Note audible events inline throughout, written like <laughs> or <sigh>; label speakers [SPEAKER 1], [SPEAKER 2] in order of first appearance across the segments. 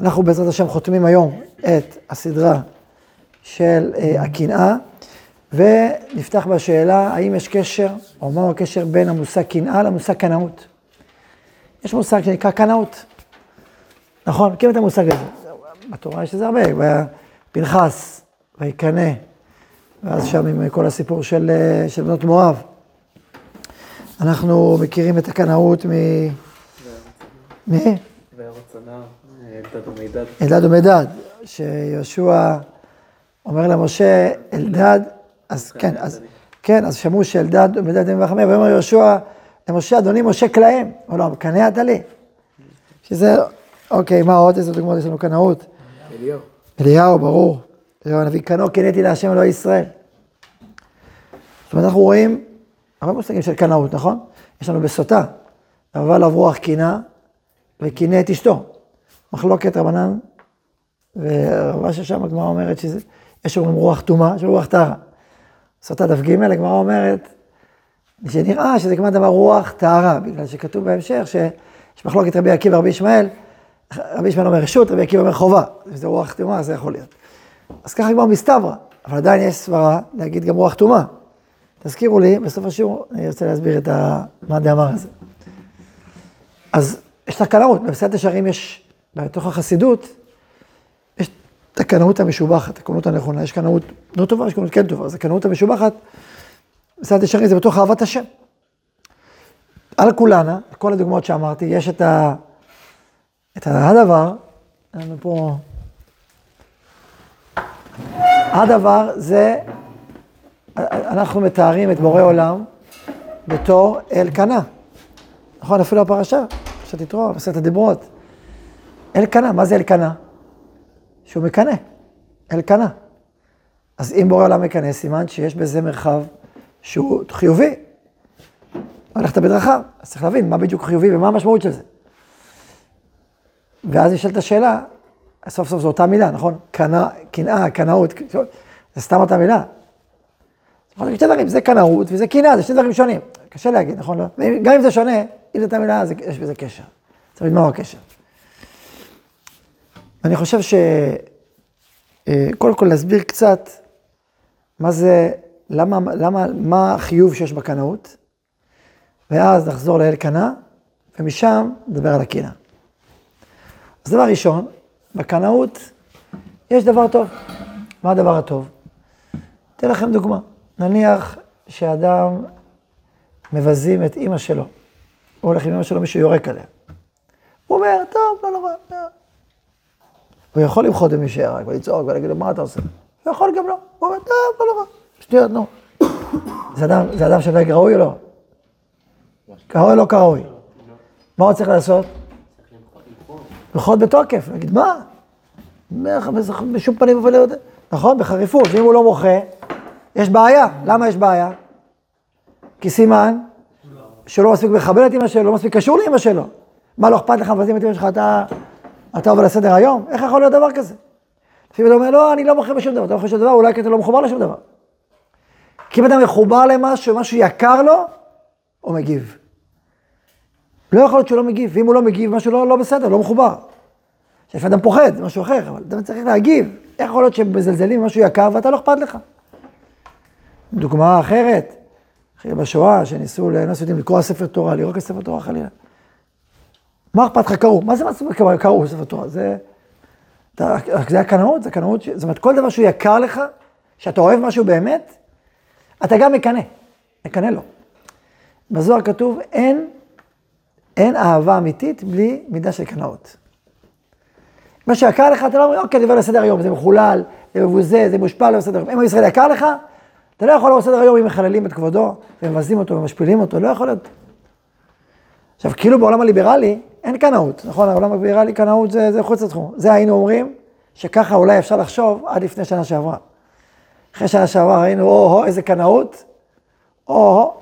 [SPEAKER 1] אנחנו בעזרת השם חותמים היום את הסדרה של אה, הקנאה, ונפתח בשאלה האם יש קשר, או מהו הקשר בין המושג קנאה למושג קנאות. יש מושג שנקרא קנאות. נכון, מכירים את המושג הזה. בתורה יש לזה הרבה, פנחס, ויקנא, ואז שם עם כל הסיפור של, אה, של בנות מואב. אנחנו מכירים את הקנאות מ... מי? אלדד ומדד, שיהושע אומר למשה, אלדד, אז כן, אז כן, אז שמעו שאלדד ומדד הם וחמי, ואומר יהושע למשה, אדוני משה כלהם, הוא לא, קנא אתה לי. שזה, אוקיי, מה עוד? איזה דוגמאות יש לנו קנאות? אליהו. אליהו, ברור. אליהו הנביא קנאו, קנאתי להשם אלוהי ישראל. זאת אומרת, אנחנו רואים הרבה מושגים של קנאות, נכון? יש לנו בסוטה, אבל עברו רוח קינה, וקינא את אשתו. מחלוקת רבנן, ורבה ששם הגמרא אומרת שזה, יש אומרים רוח טומאה, יש רוח טהרה. סוטה דף ג', הגמרא אומרת, שנראה שזה כמעט דבר רוח טהרה, בגלל שכתוב בהמשך שיש מחלוקת רבי עקיבא ורבי ישמעאל, רבי ישמעאל אומר רשות, רבי עקיבא אומר חובה, וזה רוח טומאה, זה יכול להיות. אז ככה כבר מסתברא, אבל עדיין יש סברה להגיד גם רוח טומאה. תזכירו לי, בסוף השיעור אני רוצה להסביר את ה... מה דאמר הזה. אז יש תקנאות, במסעדת ישרים יש, בתוך החסידות, יש את הקנאות המשובחת, הקנאות הנכונה, יש קנאות לא טובה, יש קנאות כן טובה, אז הקנאות המשובחת, במסעדת ישרים זה בתוך אהבת השם. על כולנה, כל הדוגמאות שאמרתי, יש את ה... את הדבר, לנו פה... הדבר זה, אנחנו מתארים את בורא עולם בתור אלקנה. נכון, אפילו הפרשה, פרשת יתרו, פרשת הדיברות. אלקנה, מה זה אלקנה? שהוא מקנא, אלקנה. אז אם בורא עולם מקנא, סימן שיש בזה מרחב שהוא חיובי. הלכת בדרכיו, אז צריך להבין מה בדיוק חיובי ומה המשמעות של זה. ואז נשאלת השאלה, סוף סוף זו אותה מילה, נכון? קנאה, קנאות, זה סתם אותה מילה. שני דברים, זה קנאות וזה קנאה, זה שני דברים שונים. קשה להגיד, נכון? לא? גם אם זה שונה, אם זו אותה מילה, יש בזה קשר. צריך להגיד מהו הקשר. אני חושב ש... אה, קודם כל להסביר קצת מה זה, למה, למה, מה החיוב שיש בקנאות, ואז נחזור לאלקנה, ומשם נדבר על הקנאה. אז דבר ראשון, בקנאות יש דבר טוב. מה הדבר הטוב? אתן לכם דוגמה. נניח שאדם מבזים את אימא שלו, הוא הולך עם אימא שלו, מישהו יורק עליה. הוא אומר, טוב, לא נורא. לא. הוא יכול למחות במי שירק ולצעוק ולהגיד לו, מה אתה עושה? הוא יכול גם לא. הוא אומר, טוב, לא נורא. שטויות, נו. זה אדם, שנהג ראוי או לא? כראוי או לא כראוי? מה הוא צריך לעשות? למחות בתוקף, להגיד, מה? בשום פנים ואופן לא נכון, בחריפות, ואם הוא לא מוחה, יש בעיה. למה יש בעיה? כי סימן שלא מספיק מכבד את אמא שלו, לא מספיק קשור לאמא שלו. מה, לא אכפת לך מבזים את אמא שלך, אתה, אתה עובר לסדר היום? איך יכול להיות דבר כזה? לפעמים אתה אומר, לא, אני לא מוחה בשום דבר, אתה לא מוחה בשום דבר, אולי כי אתה לא מחובר לשום דבר. כי אם אתה מחובר למשהו, משהו יקר לו, הוא מגיב. לא יכול להיות שהוא לא מגיב, ואם הוא לא מגיב, משהו לא, לא בסדר, לא מחובר. לפעמים אדם פוחד, זה משהו אחר, אבל אדם צריך להגיב. איך יכול להיות שמזלזלים במשהו יקר ואתה לא אכפת לך? דוגמה אחרת, אחרי בשואה, שניסו יודעים לקרוא ספר תורה, לראות ספר תורה חלילה. מה אכפת לך קראו? מה זה מה קראו ספר תורה? זה, זה הקנאות, זה הקנאות, זאת אומרת, כל דבר שהוא יקר לך, שאתה אוהב משהו באמת, אתה גם מקנא, מקנא לו. בזוהר כתוב, אין, אין אהבה אמיתית בלי מידה של קנאות. מה שיקר לך, אתה לא אומר, אוקיי, אני עובר לסדר היום, זה מחולל, זה מבוזה, זה מושפע, לא בסדר היום. אם ישראל יקר לך, אתה לא יכול לעבור לסדר היום אם מחללים את כבודו, ומבזים אותו ומשפילים אותו, לא יכול להיות. עכשיו, כאילו בעולם הליברלי אין קנאות, נכון? העולם הליברלי קנאות זה, זה חוץ לתחום. זה היינו אומרים שככה אולי אפשר לחשוב עד לפני שנה שעברה. אחרי שנה שעברה ראינו, או-הו, איזה קנאות, או-הו,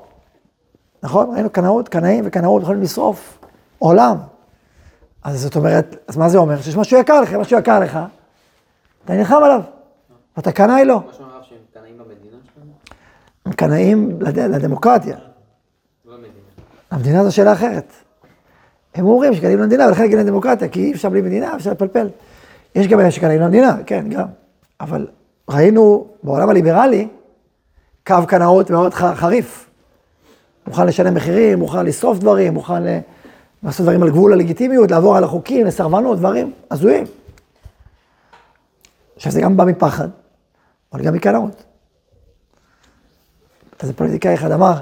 [SPEAKER 1] נכון? ראינו קנאות, קנאים וקנאות יכולים לשרוף עולם. אז זאת אומרת, אז מה זה אומר? שיש משהו יקר לך, משהו יקר לך, אתה נלחם עליו, ואתה קנאי לו. הם קנאים לדמוקרטיה. המדינה זו שאלה אחרת. הם אומרים שקנאים למדינה, ולכן קנאים לדמוקרטיה, כי אי אפשר בלי מדינה, אפשר לפלפל. יש גם אלה שקנאים למדינה, כן, גם. אבל ראינו בעולם הליברלי קו קנאות מאוד חריף. מוכן לשלם מחירים, מוכן לשרוף דברים, מוכן לעשות דברים על גבול הלגיטימיות, לעבור על החוקים, לסרבנות, דברים הזויים. עכשיו, זה גם בא מפחד, אבל גם מקנאות. איזה פוליטיקאי אחד אמר,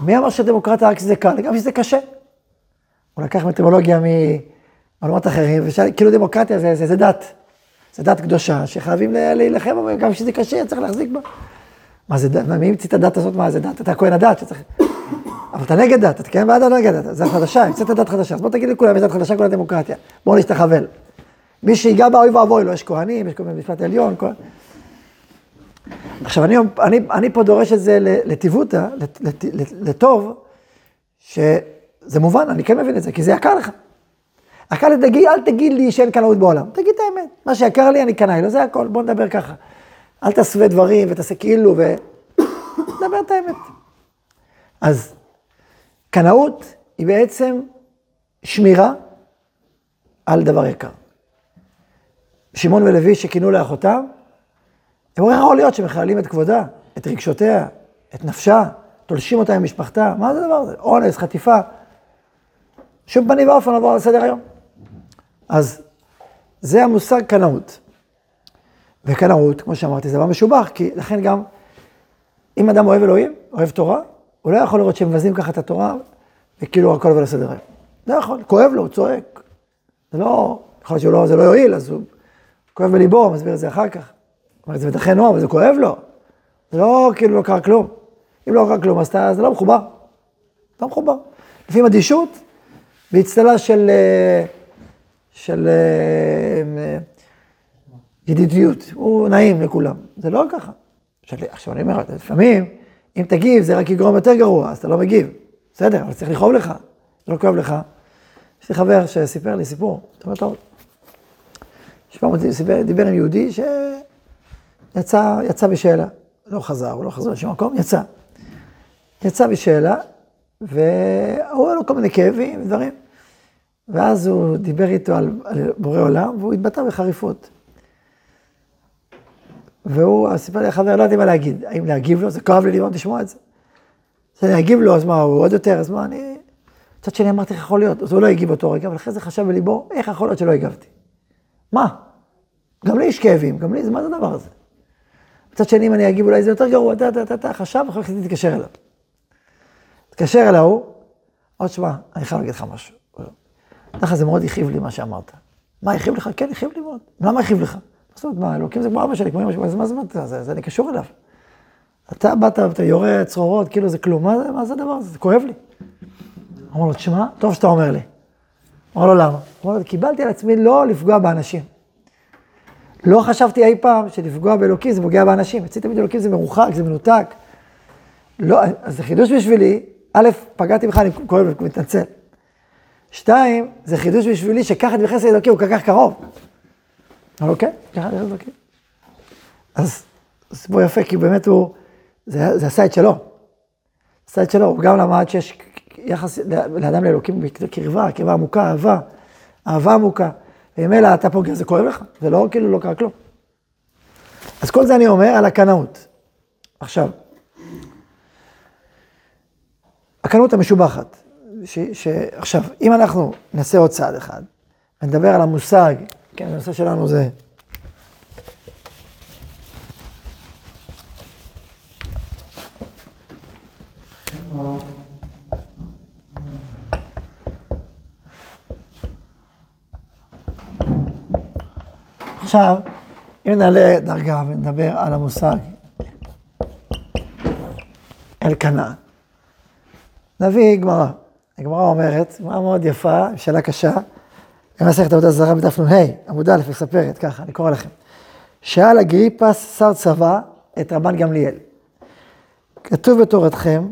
[SPEAKER 1] מי אמר שדמוקרטיה רק שזה קל? גם שזה קשה. הוא לקח מטרמולוגיה מעולמות אחרים, ושאל, כאילו דמוקרטיה זה, זה, זה דת. זה דת קדושה, שחייבים להילחם, אבל גם כשזה קשה, צריך להחזיק בה. מה זה דת? מי המציא את הדת הזאת? מה זה דת? אתה כהן הדת שצריך... אבל אתה נגד דת, אתה כן בעד או נגד דת? זה חדשה, המצאת דת חדשה. אז בוא תגיד לכולם, יש דת חדשה, כולה דמוקרטיה. בואו נשתחבל. מי שיגע בה, אוי ואבוי לו, יש כהנים, יש כל מיני משפט עליון. כל... עכשיו, אני, אני, אני פה דורש את זה לטיבותא, לטוב, שזה מובן, אני כן מבין את זה, כי זה יקר לך. יקר לי, תגיד, אל תגיד לי שאין קנאות בעולם, תגיד את האמת. מה שיקר לי, אני קנאי לו, זה הכל, בוא נדבר ככה. אל תסווה דברים ותעשה כאילו, ו... <coughs> דבר את האמת. אז קנאות היא בעצם שמירה על דבר יקר. שמעון ולוי שכינו לאחותם, הם אומרים, יכול להיות שמכללים את כבודה, את רגשותיה, את נפשה, תולשים אותה עם משפחתה, מה זה הדבר הזה? אונס, חטיפה. שום פנים ואופן לעבור על סדר היום. אז זה המושג קנאות. וקנאות, כמו שאמרתי, זה דבר משובח, כי לכן גם, אם אדם אוהב אלוהים, אוהב תורה, הוא לא יכול לראות שמבזים ככה את התורה, וכאילו הכל עובר לסדר היום. לא יכול, כואב לו, הוא צועק. זה לא, יכול להיות שזה לא יועיל, אז הוא כואב בליבו, הוא מסביר את זה אחר כך. אומרת, זה מתכן נוער, אבל זה כואב לו. זה לא כאילו לא קרה כלום. אם לא קרה כלום, אז אתה, זה לא מחובר. לא מחובר. לפעמים אדישות באצטלה של, אה, של אה, ידידיות. הוא נעים לכולם. זה לא ככה. עכשיו אני אומר, לפעמים, אם תגיב, זה רק יגרום יותר גרוע, אז אתה לא מגיב. בסדר, אבל צריך לכאוב לך. זה לא כואב לך. יש לי חבר שסיפר לי סיפור, אתה אומר, טוב. דיבר עם יהודי ש... יצא, יצא בשאלה, לא חזר, הוא לא חזר לשום מקום, יצא. יצא בשאלה, והוא היה לו כל מיני כאבים ודברים. ואז הוא דיבר איתו על, על בורא עולם, והוא התבטא בחריפות. והוא סיפר לי החבר, לא ידעתי מה להגיד, האם להגיב לו, זה כאב לי לראות לשמוע את זה. אז אני אגיב לו, אז מה, הוא עוד יותר, אז מה, אני... מצד שני אמרתי, איך יכול להיות? אז הוא לא הגיב באותו רגע, אבל אחרי זה חשב בליבו, איך יכול להיות שלא הגבתי? מה? גם לי יש כאבים, גם לי, מה זה הדבר הזה? מצד שני, אם אני אגיב, אולי זה יותר גרוע, אתה, אתה, אתה, חשב, אחר כך תתקשר אליו. תתקשר אל ההוא, עוד שמע, אני חייב להגיד לך משהו. ככה זה מאוד הכאיב לי מה שאמרת. מה, הכאיב לך? כן, הכאיב לי מאוד. למה הכאיב לך? זאת אומרת, מה, אלוקים זה כמו אבא שלי, כמו אמא שלי, מה זה, מה זה, זה, אני קשור אליו. אתה באת, אתה יורה צרורות, כאילו זה כלום, מה זה, מה זה הדבר הזה? זה כואב לי. אמר לו, תשמע, טוב שאתה אומר לי. אמר לו, למה? אמר לו, קיבלתי על עצמי לא לפגוע באנשים. לא חשבתי אי פעם שלפגוע באלוקים זה פוגע באנשים. אצלי תמיד אלוקים זה מרוחק, זה מנותק. לא, אז זה חידוש בשבילי, א', פגעתי בך, אני כואב ומתנצל. שתיים, זה חידוש בשבילי שככה את בחסד אלוקים הוא כל כך קרוב. אבל אוקיי, ככה את אלוקים. אז סיפור יפה, כי באמת הוא, זה, זה עשה את שלו. עשה את שלו, הוא גם למד שיש יחס לאדם לאלוקים קרבה, קרבה עמוקה, אהבה, אהבה עמוקה. וממילא אתה פוגע, זה כואב לך, זה לא כאילו לא קרה כלום. אז כל זה אני אומר על הקנאות. עכשיו, הקנאות המשובחת, ש, ש, עכשיו, אם אנחנו נעשה עוד צעד אחד, ונדבר על המושג, כן, הנושא שלנו זה... עכשיו, אם נעלה דרגה ונדבר על המושג אלקנה, נביא גמרא. הגמרא אומרת, גמרא מאוד יפה, שאלה קשה, במסכת עבודה זרה בדף נ"ה, עמוד א', מספרת ככה, אני קורא לכם. שאל אגריפס שר צבא את רבן גמליאל. כתוב בתורתכם,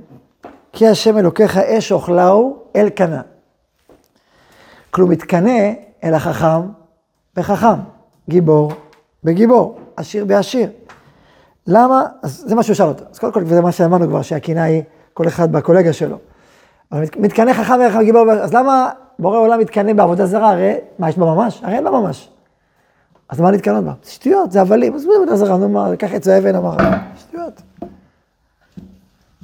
[SPEAKER 1] כי השם אלוקיך אש אוכלהו אל קנה. כלום מתקנא אל החכם בחכם. גיבור בגיבור, עשיר בעשיר. למה? אז זה מה שהוא שאל אותו. אז קודם כל, וזה מה שאמרנו כבר, שהקינה היא כל אחד בקולגה שלו. אבל מתקנא חכם וחכם גיבור, אז למה בורא עולם מתקנא בעבודה זרה? הרי, מה יש בה ממש? הרי אין בה ממש. אז מה להתקנות בה? שטויות, זה הבלים. אז מה עבודה זרה? נו מה, קח עץ האבן אמר, שטויות.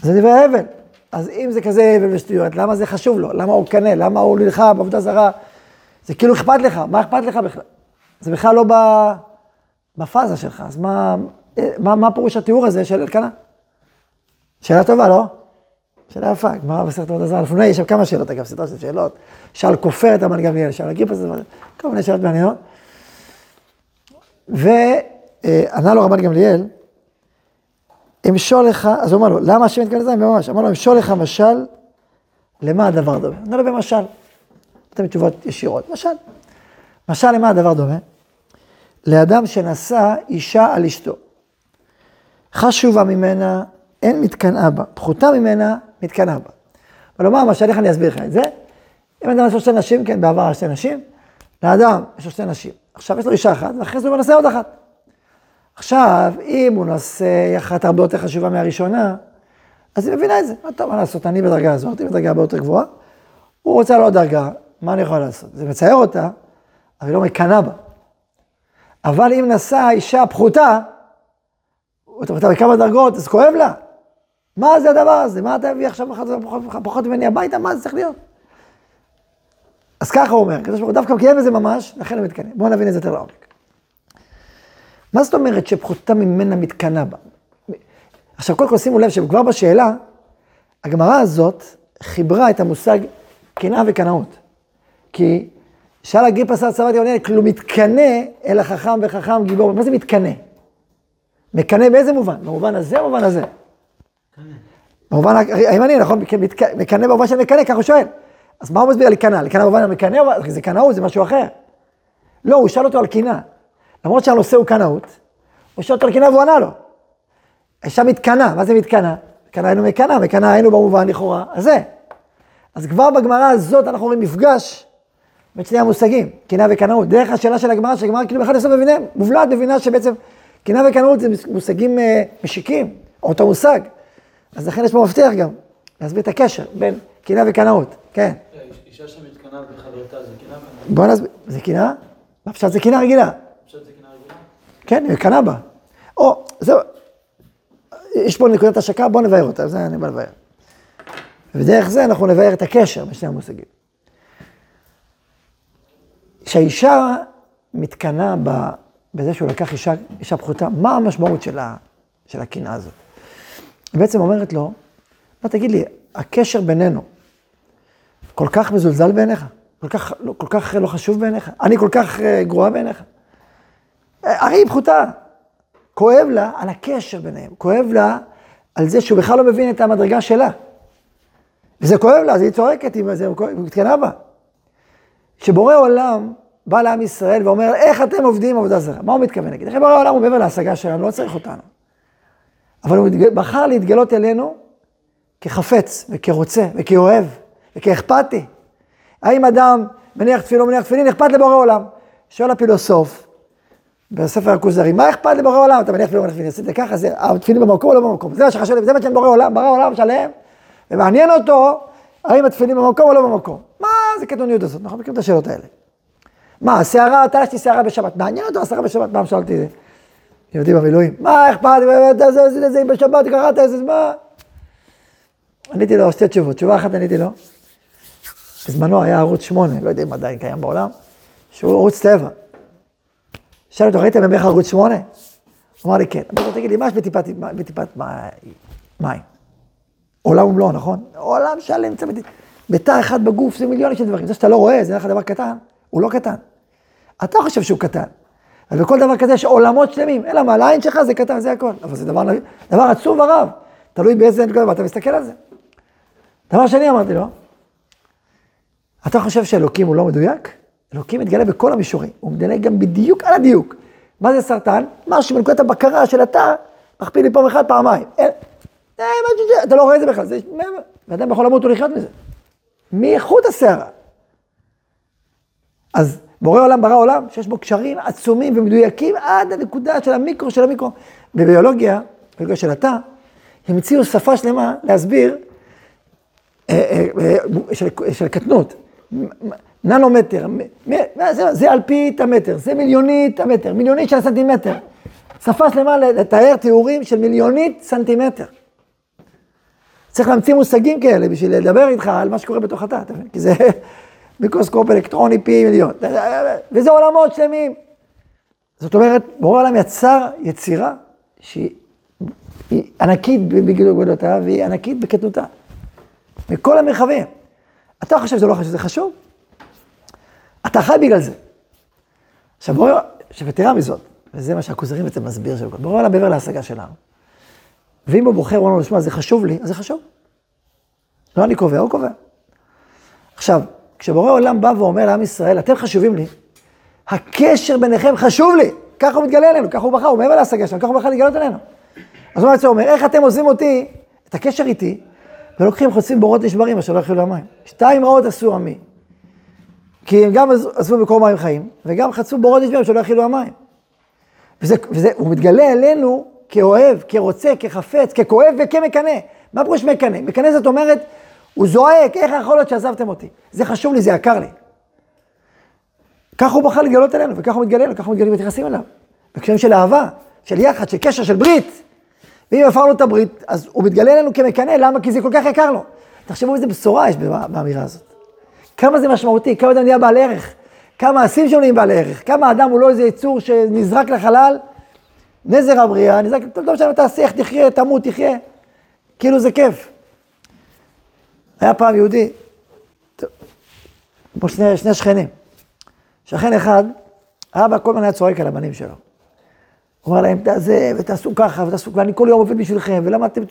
[SPEAKER 1] זה דברי הבל. אז אם זה כזה הבל ושטויות, למה זה חשוב לו? למה הוא קנה? למה הוא נלחם בעבודה זרה? זה כאילו אכפת לך, מה אכפת לך בכלל? זה בכלל לא בפאזה שלך, אז מה, מה, מה פירוש התיאור הזה של אלקנה? שאלה טובה, לא? שאלה יפה, גמרא בסרט עבודה זרה. לפני יש שם כמה שאלות, אגב, סדרה של שאלות. שאל כופר את המן גמליאל, שאל הגיפוס, כל מיני שאלות מעניינות. וענה לו רמת גמליאל, אמשול לך, אז הוא אמר לו, למה השם מתכוון לזה? ממש, אמר לו, אמשול לך משל, למה הדבר דומה? ענה לו במשל. נותן תשובות ישירות. משל. משל למה הדבר דומה? לאדם שנשא אישה על אשתו. חשובה ממנה, אין מתקנאה בה. פחותה ממנה, מתקנאה בה. אבל לומר משל, איך אני אסביר לך את זה? אם אדם יש לו שתי נשים, כן, בעבר היה שתי נשים, לאדם יש לו שתי נשים. עכשיו יש לו אישה אחת, ואחרי זה הוא מנסה עוד אחת. עכשיו, אם הוא נושא אחת הרבה יותר חשובה מהראשונה, אז היא מבינה את זה. מה טוב, מה לעשות, אני בדרגה הזאת, היא בדרגה הרבה יותר גבוהה. הוא רוצה לעוד דרגה, מה אני יכול לעשות? זה מצער אותה, אבל היא לא מקנאה בה. אבל אם נשא אישה פחותה, אתה בכמה דרגות, אז כואב לה. מה זה הדבר הזה? מה אתה מביא עכשיו פחות, פחות ממני הביתה? מה זה צריך להיות? אז ככה הוא אומר, הקדוש ברוך הוא דווקא מקיים בזה ממש, לכן הוא מתקנא. בואו נבין את זה יותר לעומק. מה זאת אומרת שפחותה ממנה מתקנאה בה? עכשיו, קודם כל שימו לב שכבר בשאלה, הגמרא הזאת חיברה את המושג קנאה וקנאות. כי שאל אגריפס על צבא דיונן, כאילו מתקנא אל החכם וחכם גיבור. מה זה מתקנא? מקנא באיזה מובן? במובן הזה או במובן הזה? במובן הימני, נכון? מקנא במובן של מקנא, ככה הוא שואל. אז מה הוא מסביר על קנאה? לקנאה במובן המקנא, זה קנאות, זה משהו אחר. לא, הוא שאל אותו על קנאה. למרות שהנושא הוא קנאות, הוא שואל אותו על קנאה והוא ענה לו. האישה מתקנאה, מה זה מתקנאה? קנאה היינו מקנאה, מקנאה היינו במובן לכאורה הזה. אז כבר בגמרא הזאת אנחנו רואים מפגש בין שני המושגים, קנאה וקנאות. דרך השאלה של הגמרא, שהגמרא כאילו בכלל בסוף מבינה, מובלעת מבינה שבעצם קנאה וקנאות זה מושגים uh, משיקים, או אותו מושג. אז לכן יש פה מפתח גם, להסביר את הקשר בין קנאה וקנאות, כן.
[SPEAKER 2] אישה שמתקנאה בחברתה זה קנאה?
[SPEAKER 1] בוא נסביר, זה קנאה? בפשט זה קנאה רגילה. כן, היא קנה בה. או, זהו, יש פה נקודת השקה, בואו נבהר אותה, זה אני בא לבאר. ודרך זה אנחנו נבהר את הקשר בשני המושגים. כשהאישה מתקנאה בזה שהוא לקח אישה, אישה פחותה, מה המשמעות של, ה, של הקנאה הזאת? היא בעצם אומרת לו, מה תגיד לי, הקשר בינינו כל כך מזולזל בעיניך? כל כך, לא, כל כך לא חשוב בעיניך? אני כל כך אה, גרועה בעיניך? הרי היא פחותה. כואב לה על הקשר ביניהם, כואב לה על זה שהוא בכלל לא מבין את המדרגה שלה. וזה כואב לה, אז היא צועקת, היא מתקנה בה. כשבורא עולם בא לעם ישראל ואומר, איך אתם עובדים עבודה זרה? מה הוא מתכוון להגיד? איך בורא עולם הוא מעבר להשגה שלנו, לא צריך אותנו. אבל הוא בחר להתגלות אלינו כחפץ וכרוצה וכאוהב וכאכפתי. האם אדם מניח תפילו, מניח תפילין, אכפת לבורא עולם? שואל הפילוסוף, בספר הכוזרי, מה אכפת לבורא עולם? אתה מניח תפילין, מניח תפילין, עשית ככה, זה התפילין במקום או לא במקום? זה מה שחשוב לי, זה מה שאני בורא עולם, ברא עולם שלם, ומעניין אותו, האם התפילין במקום או לא במקום. מה זה קטנוניות הזאת? אנחנו מכירים את השאלות האלה. מה, השערה, תלשתי שערה בשבת, מעניין אותו השערה בשבת, פעם שאלתי, יהודי במילואים, מה אכפת, זה זה בשבת, קראת איזה, מה? עניתי לו שתי תשובות, תשובה אחת עניתי לו, בזמנו היה ערוץ 8, לא יודע אם עדיין קיים בעולם, שהוא ערוץ טבע. שאל אותו, ראיתם ממך ערוץ 8? הוא אמר לי, כן. אמרתי לו, תגיד לי, מה יש בטיפת, מים? עולם ומלואו, נכון? עולם שלם בתא אחד בגוף, זה מיליונים של דברים. זה שאתה לא רואה, זה לך דבר קטן, הוא לא קטן. אתה חושב שהוא קטן. אבל בכל דבר כזה יש עולמות שלמים. אלא מה, לעין שלך זה קטן, זה הכל. אבל זה דבר, דבר עצוב ורב. תלוי באיזה נקודה, ואתה מסתכל על זה. דבר שני אמרתי לו, אתה חושב שאלוקים הוא לא מדויק? אלוקים מתגלה בכל המישורים, הוא מדלה גם בדיוק על הדיוק. מה זה סרטן? משהו בנקודת הבקרה של אתה, מכפיל לי פעם אחת, פעמיים. אתה לא רואה את זה בכלל, זה... ואדם יכול למות ולחיות מזה. מאיכות הסערה. אז בורא עולם ברא עולם שיש בו קשרים עצומים ומדויקים עד הנקודה של המיקרו של המיקרו. בביולוגיה, ביולוגיה של התא, המציאו שפה שלמה להסביר אה, אה, אה, של, של קטנות. ננומטר, זה, זה אלפית המטר, זה מיליונית המטר, מיליונית של הסנטימטר. שפה שלמה לתאר תיאורים של מיליונית סנטימטר. צריך להמציא מושגים כאלה בשביל לדבר איתך על מה שקורה בתוך התא? כי זה מיקרוסקופ אלקטרוני פי מיליון. וזה עולמות שלמים. זאת אומרת, בורא העולם יצר יצירה שהיא היא ענקית בגדולתה והיא ענקית בקטנותה. בכל המרחבים. אתה חושב שזה לא חשוב, זה חשוב? אתה חי בגלל זה. עכשיו בורא, יתרה מזאת, וזה מה שהכוזרים בעצם מסביר שלו, בורא העולם מעבר להשגה שלנו. ואם הוא בוחר, הוא אומר לו, שמע, זה חשוב לי, אז זה חשוב. לא אני קובע, הוא קובע. עכשיו, כשבורא עולם בא ואומר לעם ישראל, אתם חשובים לי, הקשר ביניכם חשוב לי, ככה הוא מתגלה אלינו, ככה הוא בחר, הוא מעבר להשגה שלנו, ככה הוא בחר להתגלות אלינו. אז הוא אומר, איך אתם עוזבים אותי, את הקשר איתי, ולוקחים, חוצים בורות נשברים, אשר לא יחיו למים. שתיים רעות עשו עמי. כי הם גם עזבו מקור מים חיים, וגם חצו בורות נשברים שלא יחילו המים. וזה, וזה, הוא מתגלה אלינו כאוהב, כרוצה, כחפץ, ככואב וכמקנא. מה פירוש מקנא? מקנא זאת אומרת, הוא זועק, איך יכול להיות שעזבתם אותי? זה חשוב לי, זה יקר לי. ככה הוא בחר להתגלות אלינו, וככה הוא מתגלה אלינו, ככה הוא מתגלה ומתייחסים אליו. בקשרים של אהבה, של יחד, של קשר, של ברית. ואם הפרנו את הברית, אז הוא מתגלה אלינו כמקנא, למה? כי זה כל כך יקר לו. תחשבו איזה בשורה יש באמירה הזאת. כמה זה משמעותי, כמה אדם נהיה בעל ערך, כמה מעשים שלו נהיים בעל ערך, כמה אדם הוא לא איזה יצור שנזרק לחלל, נזר הבריאה, נזרק, טוב שאני תעשה, איך תחיה, תמות, תחיה. כאילו זה כיף. היה פעם יהודי, פה שני, שני שכנים. שכן אחד, האבא כל הזמן היה צועק על הבנים שלו. הוא אומר להם, זה, ותעשו ככה, ותעשו, ואני כל יום עובד בשבילכם, ולמה אתם...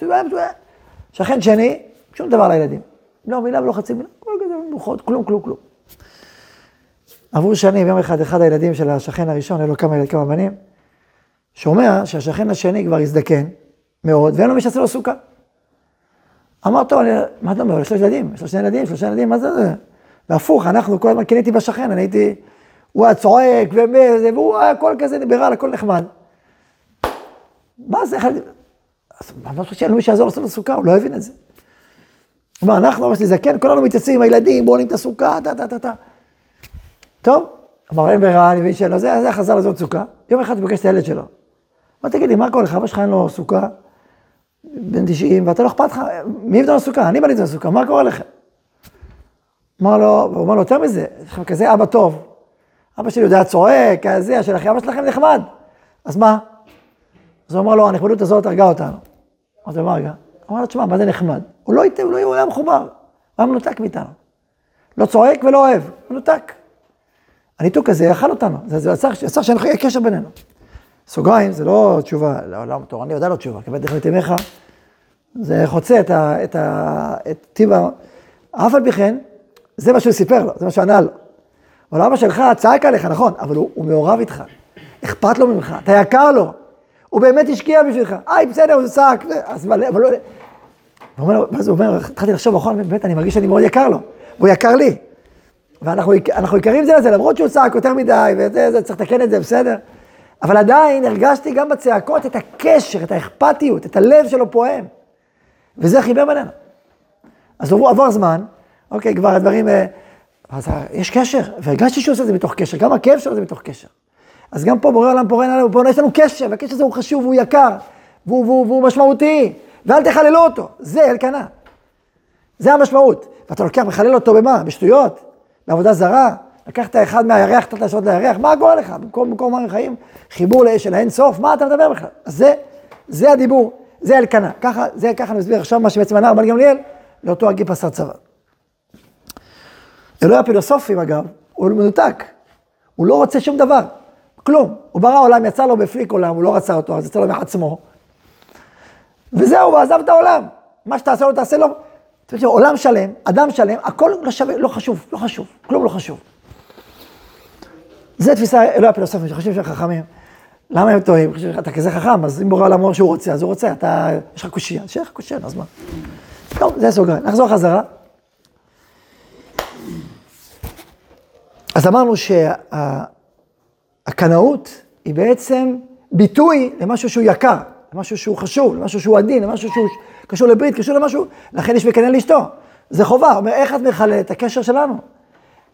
[SPEAKER 1] שכן שני, שום דבר לילדים. לא מילה ולא חצי מילה, כל כזה מנוחות, כלום, כלום, כלום. עברו שנים, יום אחד, אחד הילדים של השכן הראשון, היו לו כמה, כמה בנים, שומע שהשכן השני כבר הזדקן מאוד, ואין לו מי שיעשה לו סוכה. אמר, טוב, מה אתה אומר? יש לו ילדים, יש לו שני ילדים, שלושה ילדים, מה זה? והפוך, אנחנו כל הזמן קניתי בשכן, אני הייתי, הוא היה צועק, וזה, והוא היה הכל כזה ליברל, הכל נחמד. מה זה? אז מה חושב שאין מי שיעזור לעשות לו סוכה, הוא לא הבין את זה. אמר, אנחנו, שלי זקן, כולנו מתייצבים עם הילדים, בואו את הסוכה, טה, טה, טה, טה. טוב, אמר, אין ברירה, אני מבין שאין לו, זה, זה חזר לעשות סוכה. יום אחד הוא פוגש את הילד שלו. מה תגיד לי, מה קורה לך? אבא שלך אין לו סוכה, בן 90, ואתה לא אכפת לך, מי יבנה לו סוכה? אני בניתי לו סוכה, מה קורה לכם? אמר לו, הוא אמר לו, יותר מזה, יש לכם כזה אבא טוב. אבא שלי יודע צועק, כזה, שלכם, אבא שלכם נחמד. אז מה? אז הוא אמר לו, הנכבדות הזאת הרגה אותנו. אז הוא אמר, רגע, אמר לו, תשמע, מה זה נחמד? הוא לא איתה, הוא לא היה מחובר, הוא היה מנותק מאיתנו. לא צועק ולא אוהב, מנותק. הניתוק הזה אכל אותנו, זה, יצר שאין קשר בינינו. סוגריים, זה לא תשובה לעולם תורני, ודאי לא תשובה, כבד דרך מתימך, זה חוצה את, ה, את, ה, את טיב ה... אף על פי כן, זה מה שהוא סיפר לו, זה מה שהוא ענה לו. אבל אבא שלך צעק עליך, נכון, אבל הוא, הוא מעורב איתך, אכפת לו ממך, אתה יקר לו, הוא באמת השקיע בשבילך, איי, בסדר, הוא צעק, אז אבל לא... ואז הוא אומר, התחלתי לחשוב, נכון, באמת, אני מרגיש שאני מאוד יקר לו, והוא יקר לי. ואנחנו יקרים זה לזה, למרות שהוא צעק יותר מדי, וזה, זה, צריך לתקן את זה, בסדר? אבל עדיין הרגשתי גם בצעקות את הקשר, את האכפתיות, את הלב שלו פועם. וזה חיבר בינינו. אז עבור זמן, אוקיי, כבר הדברים, אה, אז יש קשר, והרגשתי שהוא עושה את זה מתוך קשר, גם הכאב שלו זה מתוך קשר. אז גם פה בורא עולם פורן עלינו, פה יש לנו קשר, והקשר הזה הוא חשוב, והוא יקר, והוא, והוא, והוא משמעותי, ואל תחללו אותו, זה אלקנה. זה המשמעות. ואתה לוקח, מחלל אותו במה? בשטויות? בעבודה זרה? לקחת אחד מהירח, נתת לעשות לירח, מה קורה לך? במקום מקום מים חיים, חיבור של האין סוף, מה אתה מדבר בכלל? אז זה, זה הדיבור, זה אלקנה. ככה, זה ככה אני מסביר עכשיו מה שבעצם ענה רבן גמליאל, לאותו הגיפ עשר צבא. אלוהי הפילוסופים אגב, הוא מנותק, הוא לא רוצה שום דבר, כלום. הוא ברא עולם, יצא לו בפליק עולם, הוא לא רצה אותו, אז יצא לו מעצמו. וזהו, הוא עזב את העולם. מה שתעשה לו, תעשה לו. עולם שלם, אדם שלם, הכל לא שווה, לא חשוב, לא חשוב, כלום לא חשוב. זה תפיסה אלוהי הפילוסופים שחושבים שהם חכמים. למה הם טועים? אתה כזה חכם, אז אם בורא עולם אומר שהוא רוצה, אז הוא רוצה, אתה, יש לך קושייה, שיהיה לך קושייה, אז מה? טוב, זה סוגריים. נחזור חזרה. אז אמרנו שהקנאות היא בעצם ביטוי למשהו שהוא יקר, למשהו שהוא חשוב, למשהו שהוא עדין, למשהו שהוא קשור לברית, קשור למשהו, לכן יש מקנא לאשתו. זה חובה, אומר, איך את מכלה את הקשר שלנו?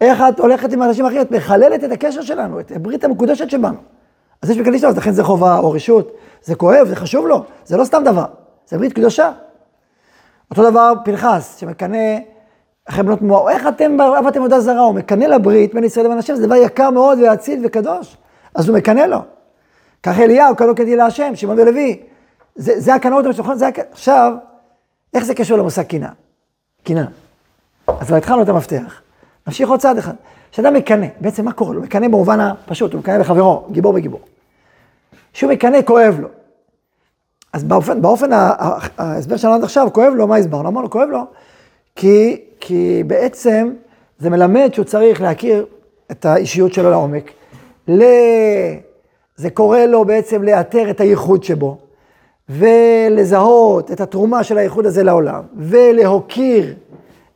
[SPEAKER 1] איך את הולכת עם אנשים אחרים? את מחללת את הקשר שלנו, את הברית המקודשת שבנו. אז יש בקדיש אז לכן זה חובה או רשות, זה כואב, זה חשוב לו, זה לא סתם דבר, זה ברית קדושה. אותו דבר פנחס, שמקנא אחרי בנות מואב, איך אתם עבדתם עבודה זרה? הוא מקנא לברית בין ישראל לבין השם, זה דבר יקר מאוד ואציל וקדוש, אז הוא מקנא לו. כך אליהו, קנו כדין להשם, שמעון ולוי. זה, זה הקנאות המשוכן, זה הקנאות. עכשיו, איך זה קשור למושג קנאה? קנאה. אז כבר התחלנו את המפתח. נמשיך עוד צעד אחד. כשאדם מקנא, בעצם מה קורה לו? מקנא במובן הפשוט, הוא מקנא בחברו, גיבור בגיבור. כשהוא מקנא, כואב לו. אז באופן, באופן ההסבר שלנו עד עכשיו, כואב לו, מה הסברנו? אמרנו, כואב לו, כי, כי בעצם זה מלמד שהוא צריך להכיר את האישיות שלו לעומק. ל... זה קורא לו בעצם לאתר את הייחוד שבו, ולזהות את התרומה של הייחוד הזה לעולם, ולהוקיר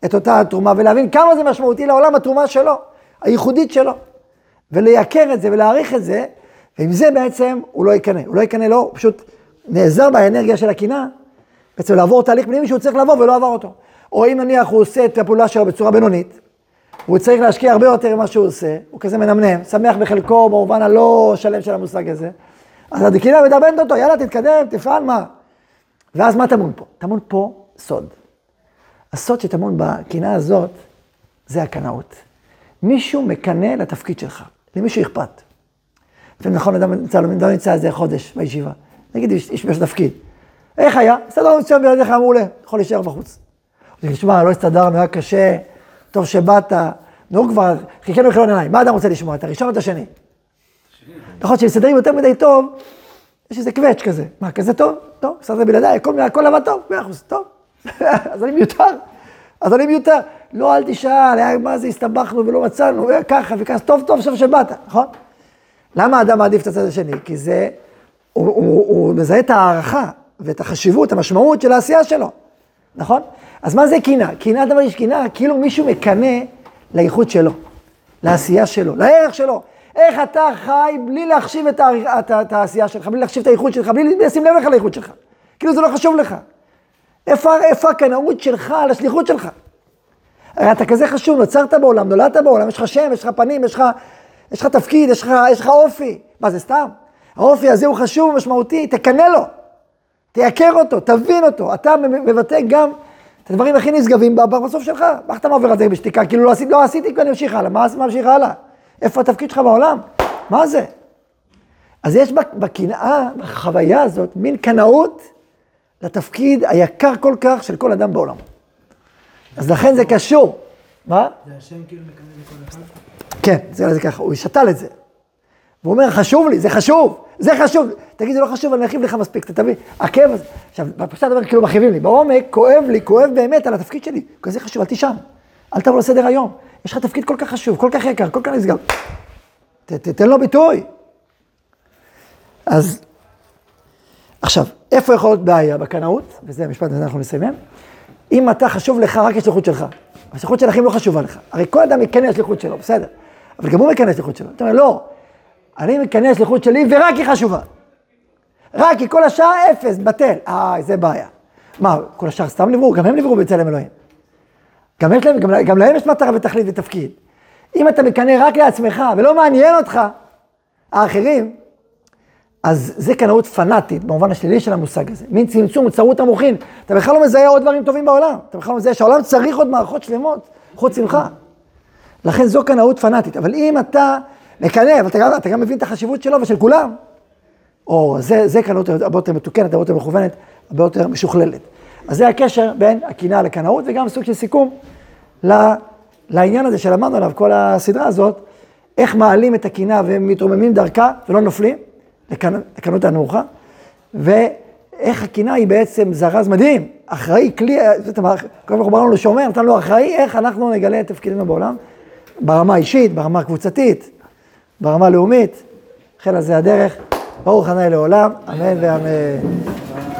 [SPEAKER 1] את אותה התרומה, ולהבין כמה זה משמעותי לעולם התרומה שלו, הייחודית שלו, ולייקר את זה ולהעריך את זה, ועם זה בעצם הוא לא יקנא. הוא לא יקנא, לא, הוא פשוט נעזר באנרגיה של הקנאה, בעצם לעבור תהליך פנימי שהוא צריך לעבור ולא עבר אותו. או אם נניח הוא עושה את הפעולה שלו בצורה בינונית, הוא צריך להשקיע הרבה יותר ממה שהוא עושה, הוא כזה מנמנם, שמח בחלקו במובן הלא שלם של המושג הזה, אז הקנאה מדרבנת אותו, יאללה תתקדם, תפעל מה. ואז מה טמון פה? טמון פה סוד. הסוד שטמון בקנאה הזאת, זה הקנאות. מישהו מקנא לתפקיד שלך, למישהו אכפת. לפעמים נכון, אדם נמצא, לא נמצא איזה חודש בישיבה. נגיד, יש יש תפקיד. איך היה? בסדר, מצוין בלעדיך מעולה, יכול להישאר בחוץ. תשמע, לא הסתדרנו, היה קשה, טוב שבאת, נו כבר, חיכינו לחילון עיניים, מה אדם רוצה לשמוע, את הראשון או את השני? נכון, כשמסתדרים יותר מדי טוב, יש איזה קווץ' כזה. מה, כזה טוב? טוב, מסתדר בלעדיי, הכל עבד טוב, מאה אחוז, טוב. <laughs> אז אני מיותר, אז אני מיותר. לא, אל תשאל, מה זה, הסתבכנו ולא מצאנו, ככה וככה, טוב, טוב, עכשיו שבאת, נכון? למה האדם מעדיף את הצד השני? כי זה, הוא, הוא, הוא מזהה את ההערכה ואת החשיבות, המשמעות של העשייה שלו, נכון? אז מה זה קנאה? קנאה, דבר יש קנאה, כאילו מישהו מקנא לייחוד שלו, לעשייה שלו, לערך שלו. איך אתה חי בלי להחשיב את, את, את העשייה שלך, בלי להחשיב את הייחוד שלך, בלי לשים לב לך לייחוד שלך. כאילו זה לא חשוב לך. איפה, איפה הקנאות שלך על השליחות שלך? הרי אתה כזה חשוב, נוצרת בעולם, נולדת בעולם, יש לך שם, יש לך פנים, יש לך, יש לך תפקיד, יש לך, יש לך אופי. מה זה סתם? האופי הזה הוא חשוב ומשמעותי, תקנא לו, תייקר אותו, תבין אותו. אתה מבטא גם את הדברים הכי נשגבים בסוף שלך. איך אתה מעובר על זה בשתיקה? כאילו לא עשיתי, לא עשיתי, ואני אמשיך הלאה. מה ממשיך הלאה? איפה התפקיד שלך בעולם? מה זה? אז יש בקנאה, בחוויה הזאת, מין קנאות לתפקיד היקר כל כך של כל אדם בעולם. אז לכן זה קשור. מה?
[SPEAKER 2] זה השם כאילו מקנא לכל אחד?
[SPEAKER 1] כן, זה ככה, הוא שתל את זה. והוא אומר, חשוב לי, זה חשוב, זה חשוב. תגיד, זה לא חשוב, אני ארחיב לך מספיק, אתה תבין? הכאב הזה. עכשיו, בפשט הדבר כאילו מרחיבים לי. בעומק, כואב לי, כואב באמת על התפקיד שלי. כזה חשוב, אל תשם. אל תבוא לסדר היום. יש לך תפקיד כל כך חשוב, כל כך יקר, כל כך נסגר. תתן לו ביטוי. אז, עכשיו, איפה יכול להיות בעיה? בקנאות, וזה המשפט הזה אנחנו נסיים. אם אתה חשוב לך רק השליחות שלך, השליחות של אחים לא חשובה לך. הרי כל אדם מקנא השליחות שלו, בסדר. אבל גם הוא מקנא השליחות שלו. אתה אומר, לא, אני מקנא השליחות שלי ורק היא חשובה. רק כי כל השאר אפס, בטל. אה, זה בעיה. מה, כל השאר סתם נבראו? גם הם נבראו בצלם אלוהים. גם, יש להם, גם, גם להם יש מטרה ותכלית ותפקיד. אם אתה מקנא רק לעצמך ולא מעניין אותך האחרים, אז זה קנאות פנאטית במובן השלילי של המושג הזה. מין צמצום, צרות המוחין. אתה בכלל לא מזהה עוד דברים טובים בעולם. אתה בכלל לא מזהה שהעולם צריך עוד מערכות שלמות חוץ ממך. לכן זו קנאות פנאטית. אבל אם אתה מקנא, אבל אתה גם, אתה גם מבין את החשיבות שלו ושל כולם, או זה, זה קנאות הרבה יותר מתוקנת, הרבה יותר מכוונת, הרבה יותר משוכללת. אז זה הקשר בין הקנאה לקנאות, וגם סוג של סיכום לעניין הזה שלמדנו עליו, כל הסדרה הזאת, איך מעלים את הקנאה ומתרוממים דרכה ולא נופלים, לקנאות הנמוכה, ואיך הקנאה היא בעצם זרז מדהים, אחראי, כלי, כל כך ברור לנו שומר, נתן לו אחראי, איך אנחנו נגלה את תפקידנו בעולם, ברמה האישית, ברמה הקבוצתית, ברמה הלאומית, על זה הדרך, ברוך הנאי לעולם, אמן ואמן.